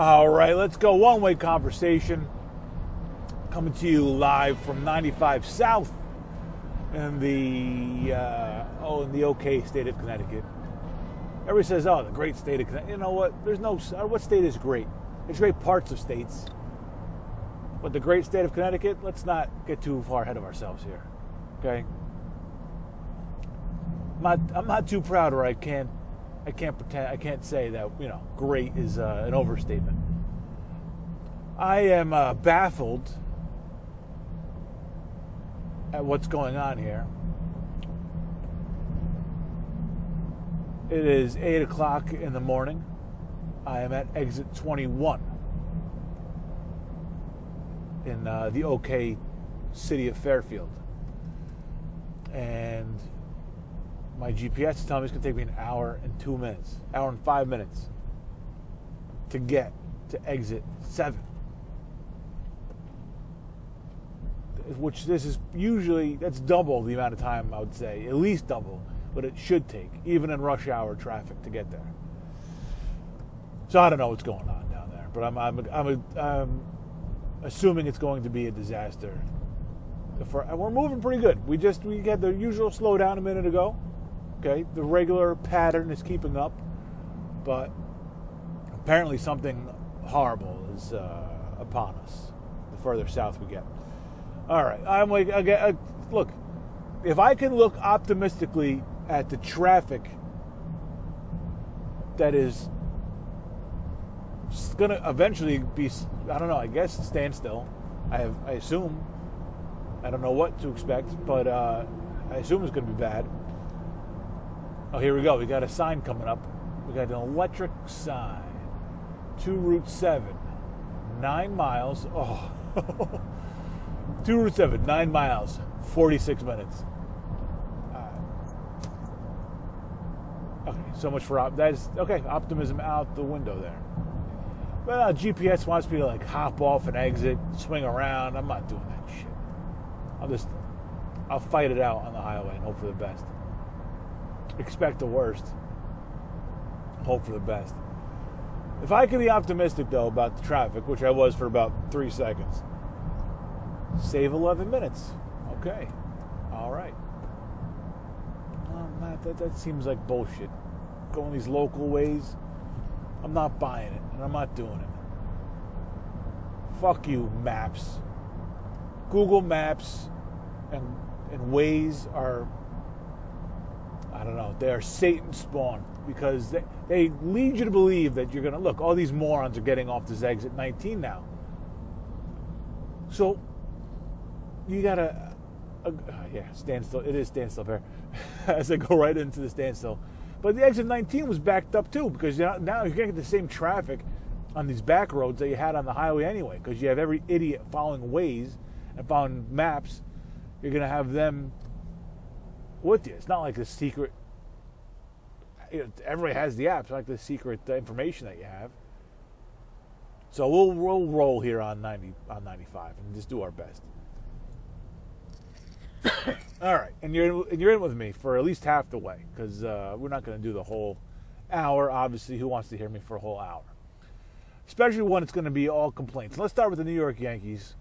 All right, let's go one way conversation. Coming to you live from 95 South in the uh, oh in the OK state of Connecticut. Everybody says, "Oh, the great state of Connecticut." You know what? There's no uh, what state is great. There's great parts of states, but the great state of Connecticut. Let's not get too far ahead of ourselves here. Okay. I'm not, I'm not too proud, or I can't I can't pretend I can't say that you know great is uh, an overstatement. I am uh, baffled at what's going on here. It is eight o'clock in the morning. I am at exit 21 in uh, the OK city of Fairfield, and my GPS is telling me it's going to take me an hour and two minutes, hour and five minutes to get to exit seven. Which this is usually, that's double the amount of time I would say, at least double, but it should take, even in rush hour traffic, to get there. So I don't know what's going on down there, but I'm, I'm, I'm, I'm assuming it's going to be a disaster. For, and we're moving pretty good. We just we had the usual slowdown a minute ago Okay, the regular pattern is keeping up, but apparently something horrible is uh, upon us the further south we get. All right, I'm like, look, if I can look optimistically at the traffic that is going to eventually be, I don't know, I guess standstill. I have, I assume. I don't know what to expect, but uh, I assume it's going to be bad. Oh, here we go. We got a sign coming up. We got an electric sign. To Route 7. Nine miles. Oh. to Route 7. Nine miles. 46 minutes. Uh, okay, so much for op- that is okay. Optimism out the window there. Well, GPS wants me to like hop off and exit, swing around. I'm not doing that shit. I'll just I'll fight it out on the highway and hope for the best expect the worst, hope for the best. If I can be optimistic though about the traffic, which I was for about three seconds, save 11 minutes. Okay, all right. Matt, that, that seems like bullshit. Going these local ways, I'm not buying it, and I'm not doing it. Fuck you, maps. Google Maps and and Waze are I don't know, they are Satan spawn because they, they lead you to believe that you're going to look, all these morons are getting off this exit 19 now. So you got to, uh, uh, yeah, standstill. It is standstill there as I go right into the standstill. But the exit 19 was backed up too because now you're going to get the same traffic on these back roads that you had on the highway anyway because you have every idiot following Waze and following maps. You're going to have them with you. It's not like a secret. You know, everybody has the app. It's like the secret information that you have. So we'll we'll roll here on ninety on ninety five and just do our best. All right, and you're and you're in with me for at least half the way because uh, we're not going to do the whole hour. Obviously, who wants to hear me for a whole hour? Especially when it's going to be all complaints. Let's start with the New York Yankees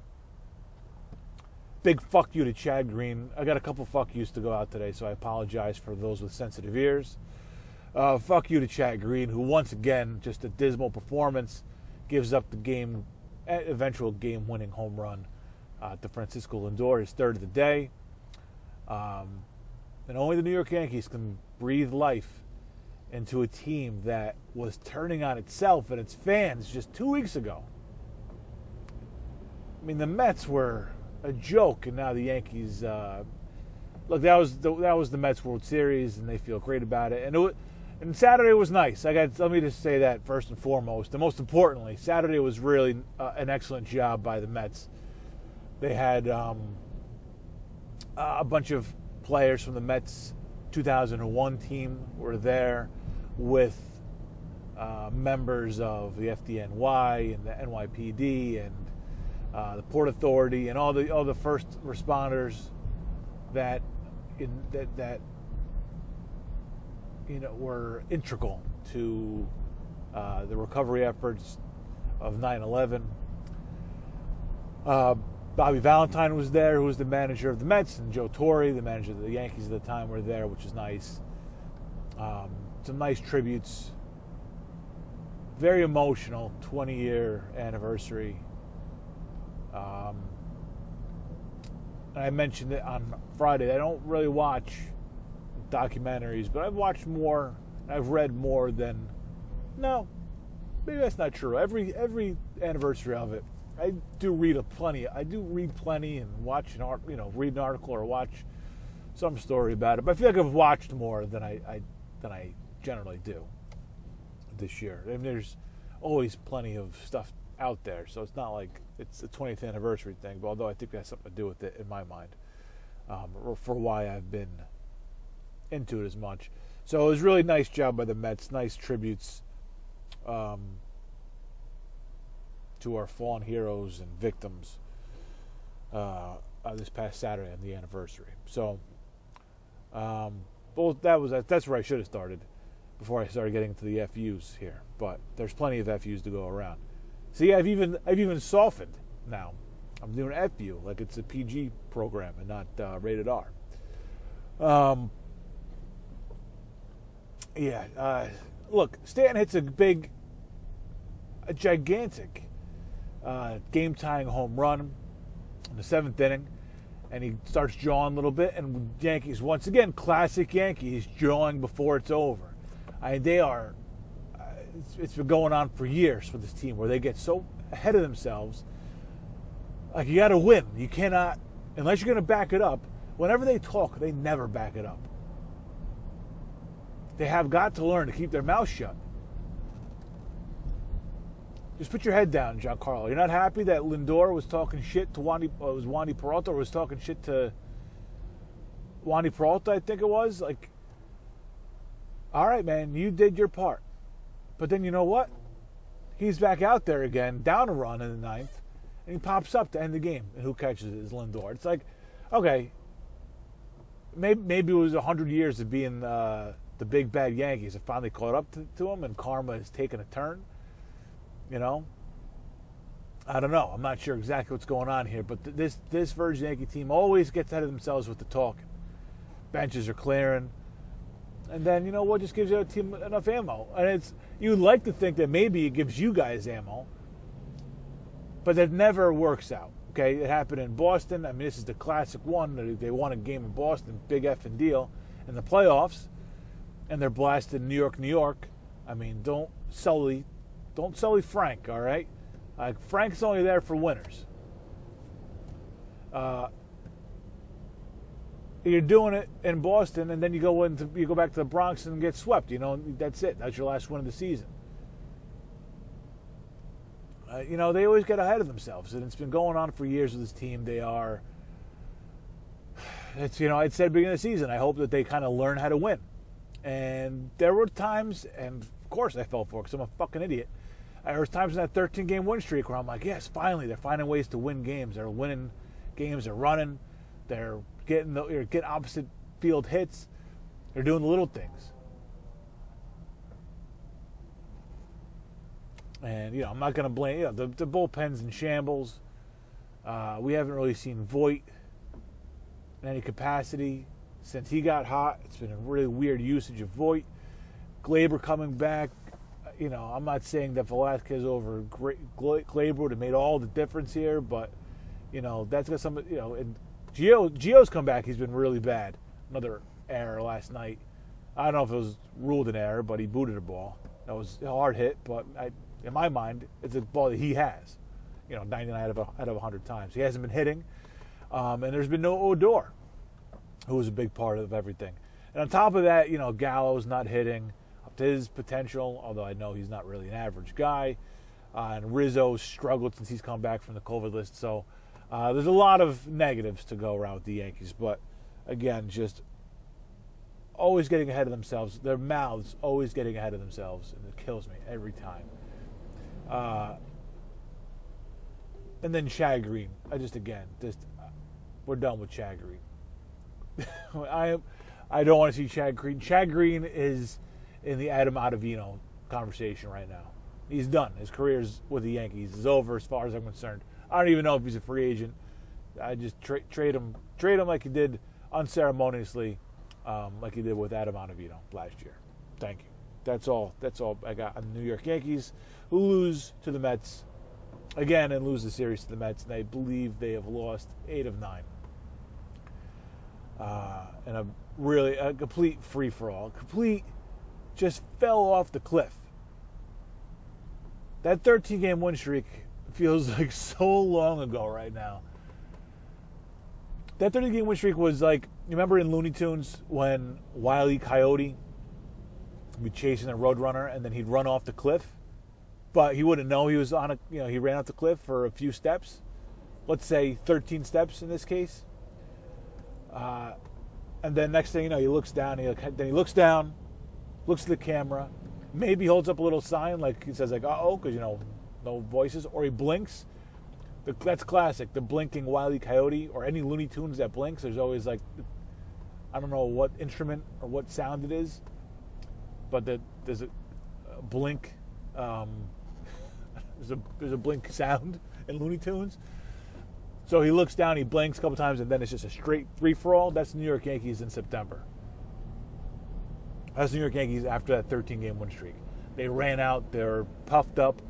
big fuck you to Chad Green. I got a couple fuck yous to go out today, so I apologize for those with sensitive ears. Uh, fuck you to Chad Green, who once again, just a dismal performance, gives up the game, eventual game-winning home run uh, to Francisco Lindor, his third of the day. Um, and only the New York Yankees can breathe life into a team that was turning on itself and its fans just two weeks ago. I mean, the Mets were a joke, and now the Yankees. Uh, look, that was the, that was the Mets World Series, and they feel great about it. And it, and Saturday was nice. I got let me just say that first and foremost, and most importantly, Saturday was really uh, an excellent job by the Mets. They had um, a bunch of players from the Mets 2001 team were there with uh, members of the FDNY and the NYPD and uh, the Port Authority, and all the all the first responders that in that that you know were integral to uh, the recovery efforts of 9 11. Uh, Bobby Valentine was there, who was the manager of the Mets, and Joe Torre, the manager of the Yankees at the time, were there, which is nice. Um, some nice tributes. Very emotional 20 year anniversary. Um, I mentioned it on Friday. I don't really watch documentaries, but I've watched more. I've read more than. No, maybe that's not true. Every every anniversary of it, I do read a plenty. I do read plenty and watch an art, you know, read an article or watch some story about it. But I feel like I've watched more than I, I than I generally do this year. I mean, there's always plenty of stuff out there, so it's not like it's the 20th anniversary thing. But although I think that has something to do with it in my mind, um, for why I've been into it as much. So it was really nice job by the Mets. Nice tributes um, to our fallen heroes and victims uh, this past Saturday on the anniversary. So, um, well, that was that's where I should have started before I started getting to the FUs here. But there's plenty of FUs to go around. See, I've even I've even softened now. I'm doing FU like it's a PG program and not uh, rated R. Um, yeah, uh, look, Stanton hits a big, a gigantic uh, game tying home run in the seventh inning, and he starts jawing a little bit. And Yankees, once again, classic Yankees, jawing before it's over. I they are, it's, it's been going on for years for this team where they get so ahead of themselves. Like, you got to win. You cannot, unless you're going to back it up. Whenever they talk, they never back it up. They have got to learn to keep their mouth shut. Just put your head down, Giancarlo. You're not happy that Lindor was talking shit to Wandy, uh, was Wandy Peralta, or was talking shit to Wandy Peralta, I think it was. Like, all right, man, you did your part. But then you know what? He's back out there again, down a run in the ninth, and he pops up to end the game. And who catches it is Lindor. It's like, okay, maybe, maybe it was 100 years of being. Uh, the big bad Yankees have finally caught up to, to him, and karma has taken a turn. You know, I don't know. I'm not sure exactly what's going on here, but th- this this Virgin Yankee team always gets ahead of themselves with the talk. Benches are clearing, and then you know what just gives you a team enough ammo, and it's you'd like to think that maybe it gives you guys ammo, but that never works out. Okay, it happened in Boston. I mean, this is the classic one. They won a game in Boston, big effing deal. In the playoffs, and they're blasted in New York, New York. I mean, don't sully, don't sully Frank. All right, uh, Frank's only there for winners. Uh, you're doing it in Boston, and then you go into you go back to the Bronx and get swept. You know, that's it. That's your last win of the season. Uh, you know, they always get ahead of themselves, and it's been going on for years with this team. They are. It's you know, I said beginning of the season. I hope that they kind of learn how to win. And there were times, and of course I fell for it because I'm a fucking idiot. There was times in that 13 game win streak where I'm like, yes, finally they're finding ways to win games. They're winning games. They're running. They're getting the getting opposite field hits. They're doing the little things. And you know, I'm not going to blame. You know, the, the bullpen's in shambles. Uh, we haven't really seen Voit in any capacity since he got hot. It's been a really weird usage of Voit. Gleyber coming back. You know, I'm not saying that Velazquez over Gleyber would have made all the difference here, but you know that's got some. You know, and Gio Gio's come back. He's been really bad. Another error last night. I don't know if it was ruled an error, but he booted a ball. That was a hard hit, but I, in my mind, it's a ball that he has. You know, 99 out of out of 100 times. He hasn't been hitting, um, and there's been no Odor who was a big part of everything. And on top of that, you know, Gallo's not hitting up to his potential, although I know he's not really an average guy. Uh, and Rizzo struggled since he's come back from the COVID list. So uh, there's a lot of negatives to go around with the Yankees. But again, just always getting ahead of themselves. Their mouths always getting ahead of themselves, and it kills me every time. Uh, and then Chad Green. I just again, just we're done with Chad Green. I I don't want to see Chad Green. Chad Green is in the Adam Ottavino conversation right now. He's done. His career's with the Yankees is over as far as I'm concerned. I don't even know if he's a free agent. I just tra- trade him, trade him like he did unceremoniously, um, like he did with Adam Ottavino last year. Thank you. That's all. That's all I got on the New York Yankees, who lose to the Mets again and lose the series to the Mets. And I believe they have lost eight of nine. Uh, and a really a complete free for all, complete just fell off the cliff. That 13 game win streak feels like so long ago right now. That 13 game win streak was like, you remember in Looney Tunes when Wiley. Coyote would be chasing a roadrunner and then he'd run off the cliff? But he wouldn't know he was on a, you know, he ran off the cliff for a few steps. Let's say 13 steps in this case. Uh, and then next thing you know, he looks down. He then he looks down, looks at the camera, maybe holds up a little sign like he says like "uh oh" because you know no voices, or he blinks. The, that's classic. The blinking Wiley e. Coyote or any Looney Tunes that blinks. There's always like I don't know what instrument or what sound it is, but the, there's a, a blink. Um, there's a there's a blink sound in Looney Tunes. So he looks down, he blinks a couple times, and then it's just a straight three for all. That's New York Yankees in September. That's New York Yankees after that 13 game win streak. They ran out, they're puffed up.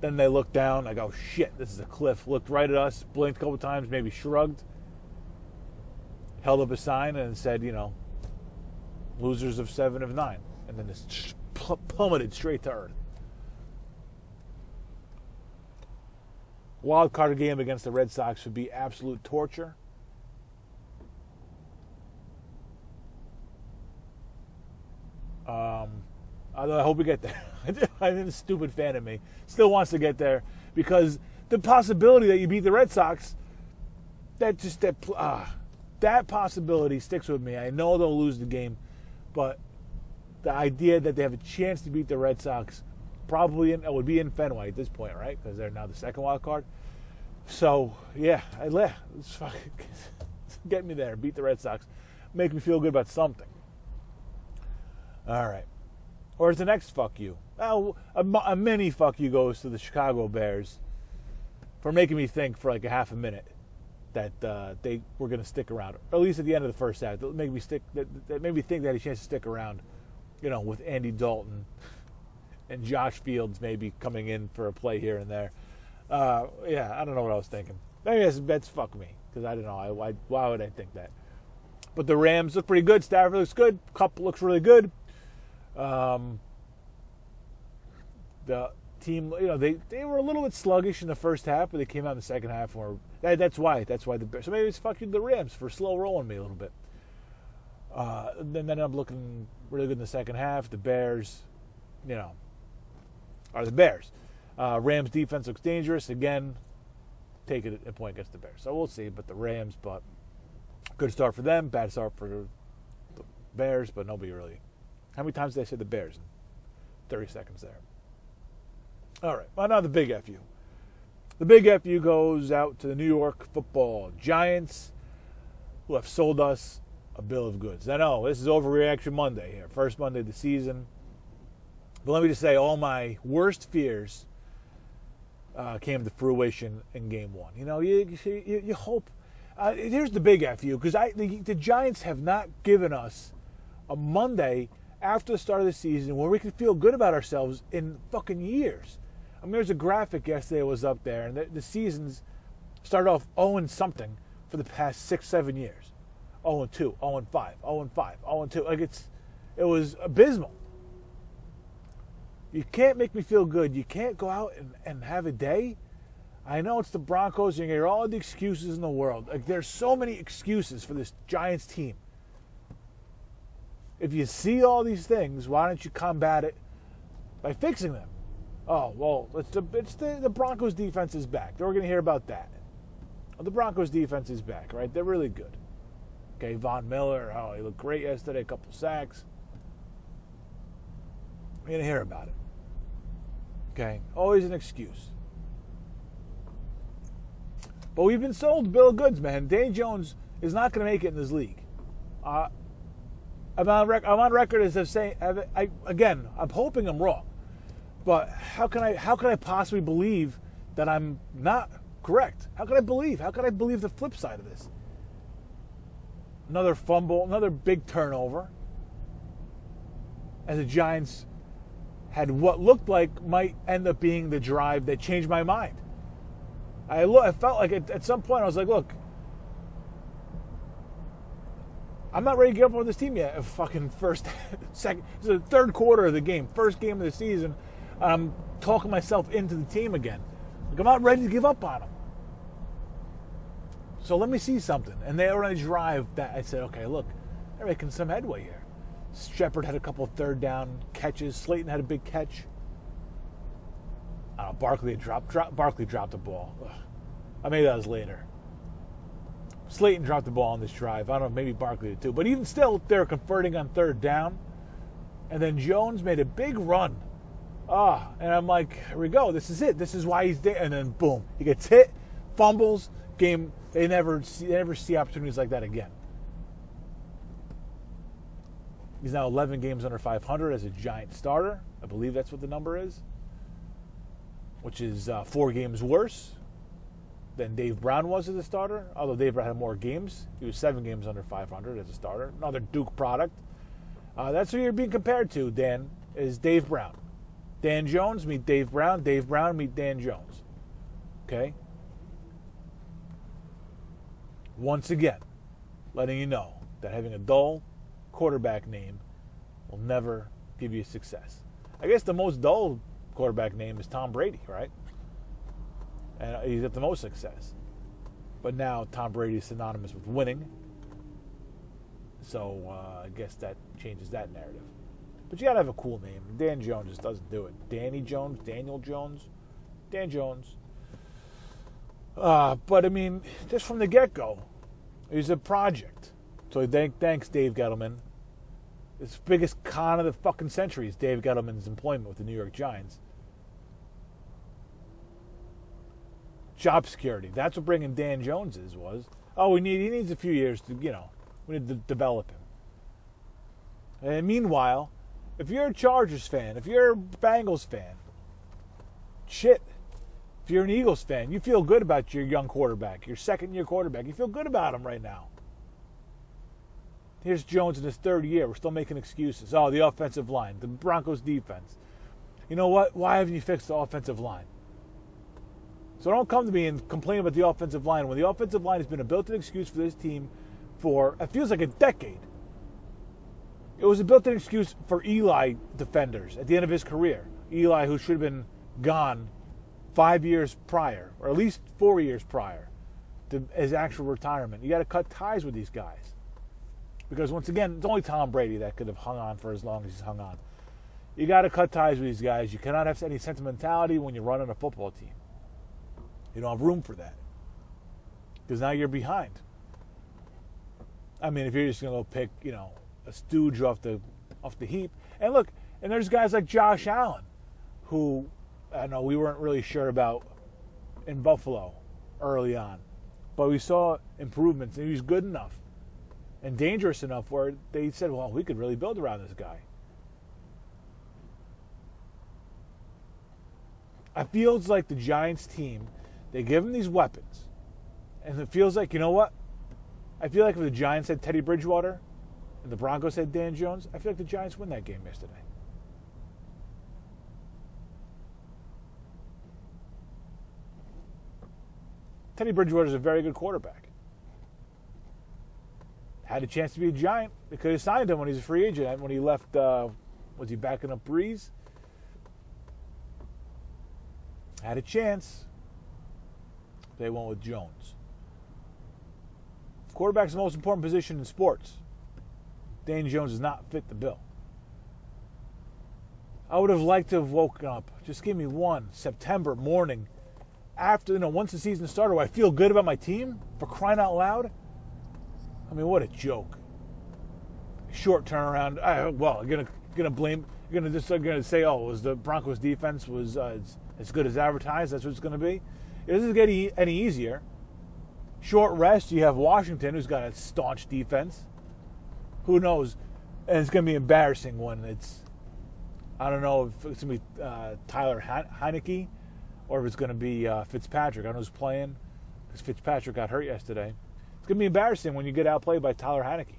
Then they look down. I go, shit, this is a cliff. Looked right at us, blinked a couple times, maybe shrugged, held up a sign, and said, you know, losers of seven of nine. And then just plummeted straight to earth. wild card game against the Red Sox would be absolute torture. Um, I hope we get there. I think the stupid fan of me still wants to get there because the possibility that you beat the Red Sox, that just that uh, that possibility sticks with me. I know they'll lose the game, but the idea that they have a chance to beat the Red Sox probably in, would be in Fenway at this point, right? Because they're now the second wild card. So yeah, I let get me there, beat the Red Sox, make me feel good about something. All right, or is the next fuck you? Oh, a, a mini fuck you goes to the Chicago Bears for making me think for like a half a minute that uh, they were going to stick around, or at least at the end of the first half. That made me stick. That, that made me think they had a chance to stick around. You know, with Andy Dalton and Josh Fields maybe coming in for a play here and there. Uh, yeah, I don't know what I was thinking. Maybe that's, that's fuck me because I don't know. I, why, why would I think that? But the Rams look pretty good. Stafford looks good. Kupp looks really good. Um, the team, you know, they, they were a little bit sluggish in the first half, but they came out in the second half. Or that, that's why. That's why the so maybe it's fucking the Rams for slow rolling me a little bit. Uh, then then I'm looking really good in the second half. The Bears, you know, are the Bears. Uh, Rams defense looks dangerous. Again, take it a point against the Bears. So we'll see. But the Rams, but good start for them, bad start for the Bears, but nobody really. How many times did I say the Bears 30 seconds there? All right. Well, now the big FU. The big FU goes out to the New York football Giants, who have sold us a bill of goods. I know this is overreaction Monday here, first Monday of the season. But let me just say, all my worst fears uh, came to fruition in Game One. You know, you you, you hope. Uh, here's the big fu because I the, the Giants have not given us a Monday after the start of the season where we can feel good about ourselves in fucking years. I mean, there's a graphic yesterday that was up there, and the, the seasons started off 0 and something for the past six, seven years. 0 and 2, 0 and 5, 0 and 5, 0 and 2. Like it's, it was abysmal. You can't make me feel good. You can't go out and, and have a day. I know it's the Broncos. You hear all the excuses in the world. Like there's so many excuses for this Giants team. If you see all these things, why don't you combat it by fixing them? Oh well, it's the it's the, the Broncos defense is back. We're going to hear about that. The Broncos defense is back, right? They're really good. Okay, Von Miller. Oh, he looked great yesterday. A couple sacks. We're going to hear about it. Okay, always an excuse. But we've been sold bill goods, man. Dane Jones is not going to make it in this league. Uh, I'm, on rec- I'm on record as of saying, I, again, I'm hoping I'm wrong. But how can I how can I possibly believe that I'm not correct? How can I believe? How can I believe the flip side of this? Another fumble, another big turnover. As the Giants had what looked like might end up being the drive that changed my mind. I, lo- I felt like at, at some point I was like, look, I'm not ready to give up on this team yet. Fucking first, second, it's the third quarter of the game, first game of the season. I'm talking myself into the team again. Like I'm not ready to give up on them. So let me see something. And they were on a drive that I said, okay, look, they're making some headway here. Shepard had a couple third down catches. Slayton had a big catch. I don't know, Barkley dropped, dropped Barkley dropped the ball. Ugh. I maybe that was later. Slayton dropped the ball on this drive. I don't know, maybe Barkley did too. But even still, they're converting on third down. And then Jones made a big run. Ah, and I'm like, here we go. This is it. This is why he's there. And then boom, he gets hit, fumbles. Game. They never see, they never see opportunities like that again. He's now 11 games under 500 as a Giant starter. I believe that's what the number is, which is uh, four games worse than Dave Brown was as a starter. Although Dave Brown had more games, he was seven games under 500 as a starter. Another Duke product. Uh, that's who you're being compared to, Dan, is Dave Brown. Dan Jones meet Dave Brown. Dave Brown meet Dan Jones. Okay? Once again, letting you know that having a dull quarterback name will never give you success. I guess the most dull quarterback name is Tom Brady, right? And he's got the most success. But now Tom Brady is synonymous with winning. So uh, I guess that changes that narrative. But you gotta have a cool name. Dan Jones just doesn't do it. Danny Jones, Daniel Jones, Dan Jones. Uh, but I mean, just from the get go, he's a project. So thank, thanks, Dave Gettleman. His biggest con of the fucking century is Dave Gettleman's employment with the New York Giants. Job security. That's what bringing Dan Jones is was. Oh, we need he needs a few years to you know we need to develop him. And meanwhile, if you're a Chargers fan, if you're a Bengals fan, shit. If you're an Eagles fan, you feel good about your young quarterback, your second year quarterback. You feel good about him right now. Here's Jones in his third year. We're still making excuses. Oh, the offensive line, the Broncos defense. You know what? Why haven't you fixed the offensive line? So don't come to me and complain about the offensive line when the offensive line has been a built-in excuse for this team for it feels like a decade. It was a built-in excuse for Eli defenders at the end of his career. Eli, who should have been gone five years prior, or at least four years prior to his actual retirement. You got to cut ties with these guys. Because once again, it's only Tom Brady that could have hung on for as long as he's hung on. You got to cut ties with these guys. You cannot have any sentimentality when you're running a football team. You don't have room for that. Because now you're behind. I mean, if you're just going to go pick, you know, a stooge off the off the heap. And look, and there's guys like Josh Allen, who I know we weren't really sure about in Buffalo early on, but we saw improvements, and he was good enough and dangerous enough where they said, "Well, we could really build around this guy." It feels like the Giants team, they give him these weapons, and it feels like you know what? I feel like if the Giants had Teddy Bridgewater the Broncos had Dan Jones, I feel like the Giants win that game yesterday. Teddy Bridgewater is a very good quarterback. Had a chance to be a Giant. They could have signed him when he's a free agent. When he left, uh, was he backing up Brees? Had a chance. They went with Jones. Quarterback's the most important position in sports. Dan Jones does not fit the bill. I would have liked to have woken up. Just give me one September morning after, you know, once the season started I feel good about my team for crying out loud. I mean, what a joke. Short turnaround. I, well, gonna gonna blame. You're gonna just gonna say, oh, was the Broncos defense was uh, as, as good as advertised? That's what it's gonna be. It doesn't get any, any easier. Short rest. You have Washington, who's got a staunch defense. Who knows? And it's gonna be embarrassing when it's I don't know if it's going to be uh, Tyler Heinicke or if it's going to be uh, Fitzpatrick. I don't know who's playing because Fitzpatrick got hurt yesterday. It's going to be embarrassing when you get outplayed by Tyler Heinicke.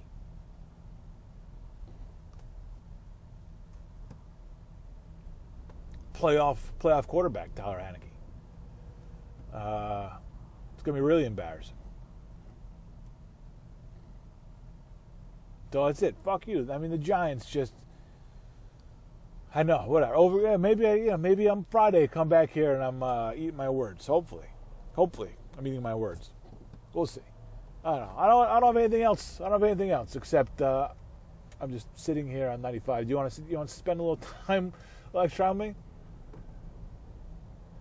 Playoff playoff quarterback Tyler Heinicke. Uh, it's going to be really embarrassing. So that's it. Fuck you. I mean, the Giants just. I know, whatever. Over, yeah, maybe I, you know, maybe I'm Friday. Come back here and I'm uh, eating my words. Hopefully, hopefully, I'm eating my words. We'll see. I don't know. I don't. I don't have anything else. I don't have anything else except uh, I'm just sitting here on 95. Do you want to? You want to spend a little time lecturing me?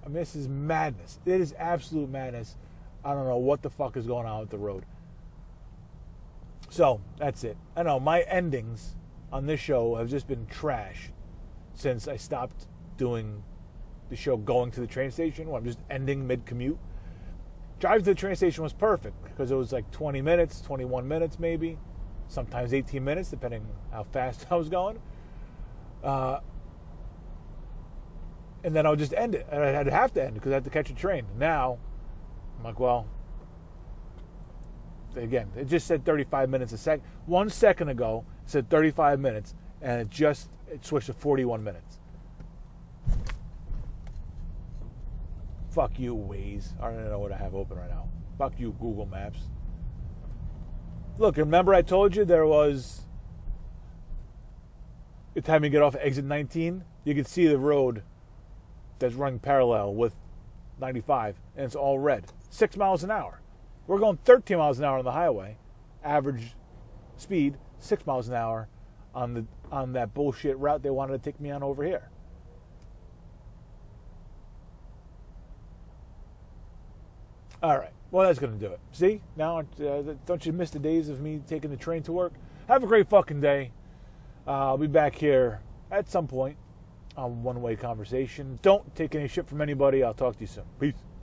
I mean, this is madness. It is absolute madness. I don't know what the fuck is going on with the road. So that's it. I know my endings on this show have just been trash since I stopped doing the show going to the train station where I'm just ending mid commute. Drive to the train station was perfect because it was like 20 minutes, 21 minutes maybe, sometimes 18 minutes depending how fast I was going. Uh, and then I would just end it. And I'd have to end it because I had to catch a train. Now, I'm like, well, again, it just said 35 minutes a sec. One second ago, it said 35 minutes, and it just it switched to 41 minutes. Fuck you, Waze. I don't know what I have open right now. Fuck you, Google Maps. Look, remember I told you there was. The time you get off exit 19, you can see the road that's running parallel with 95, and it's all red. Six miles an hour. We're going 13 miles an hour on the highway, average speed, six miles an hour on the on that bullshit route they wanted to take me on over here. All right. Well, that's going to do it. See? Now, uh, don't you miss the days of me taking the train to work? Have a great fucking day. Uh, I'll be back here at some point on one way conversation. Don't take any shit from anybody. I'll talk to you soon. Peace.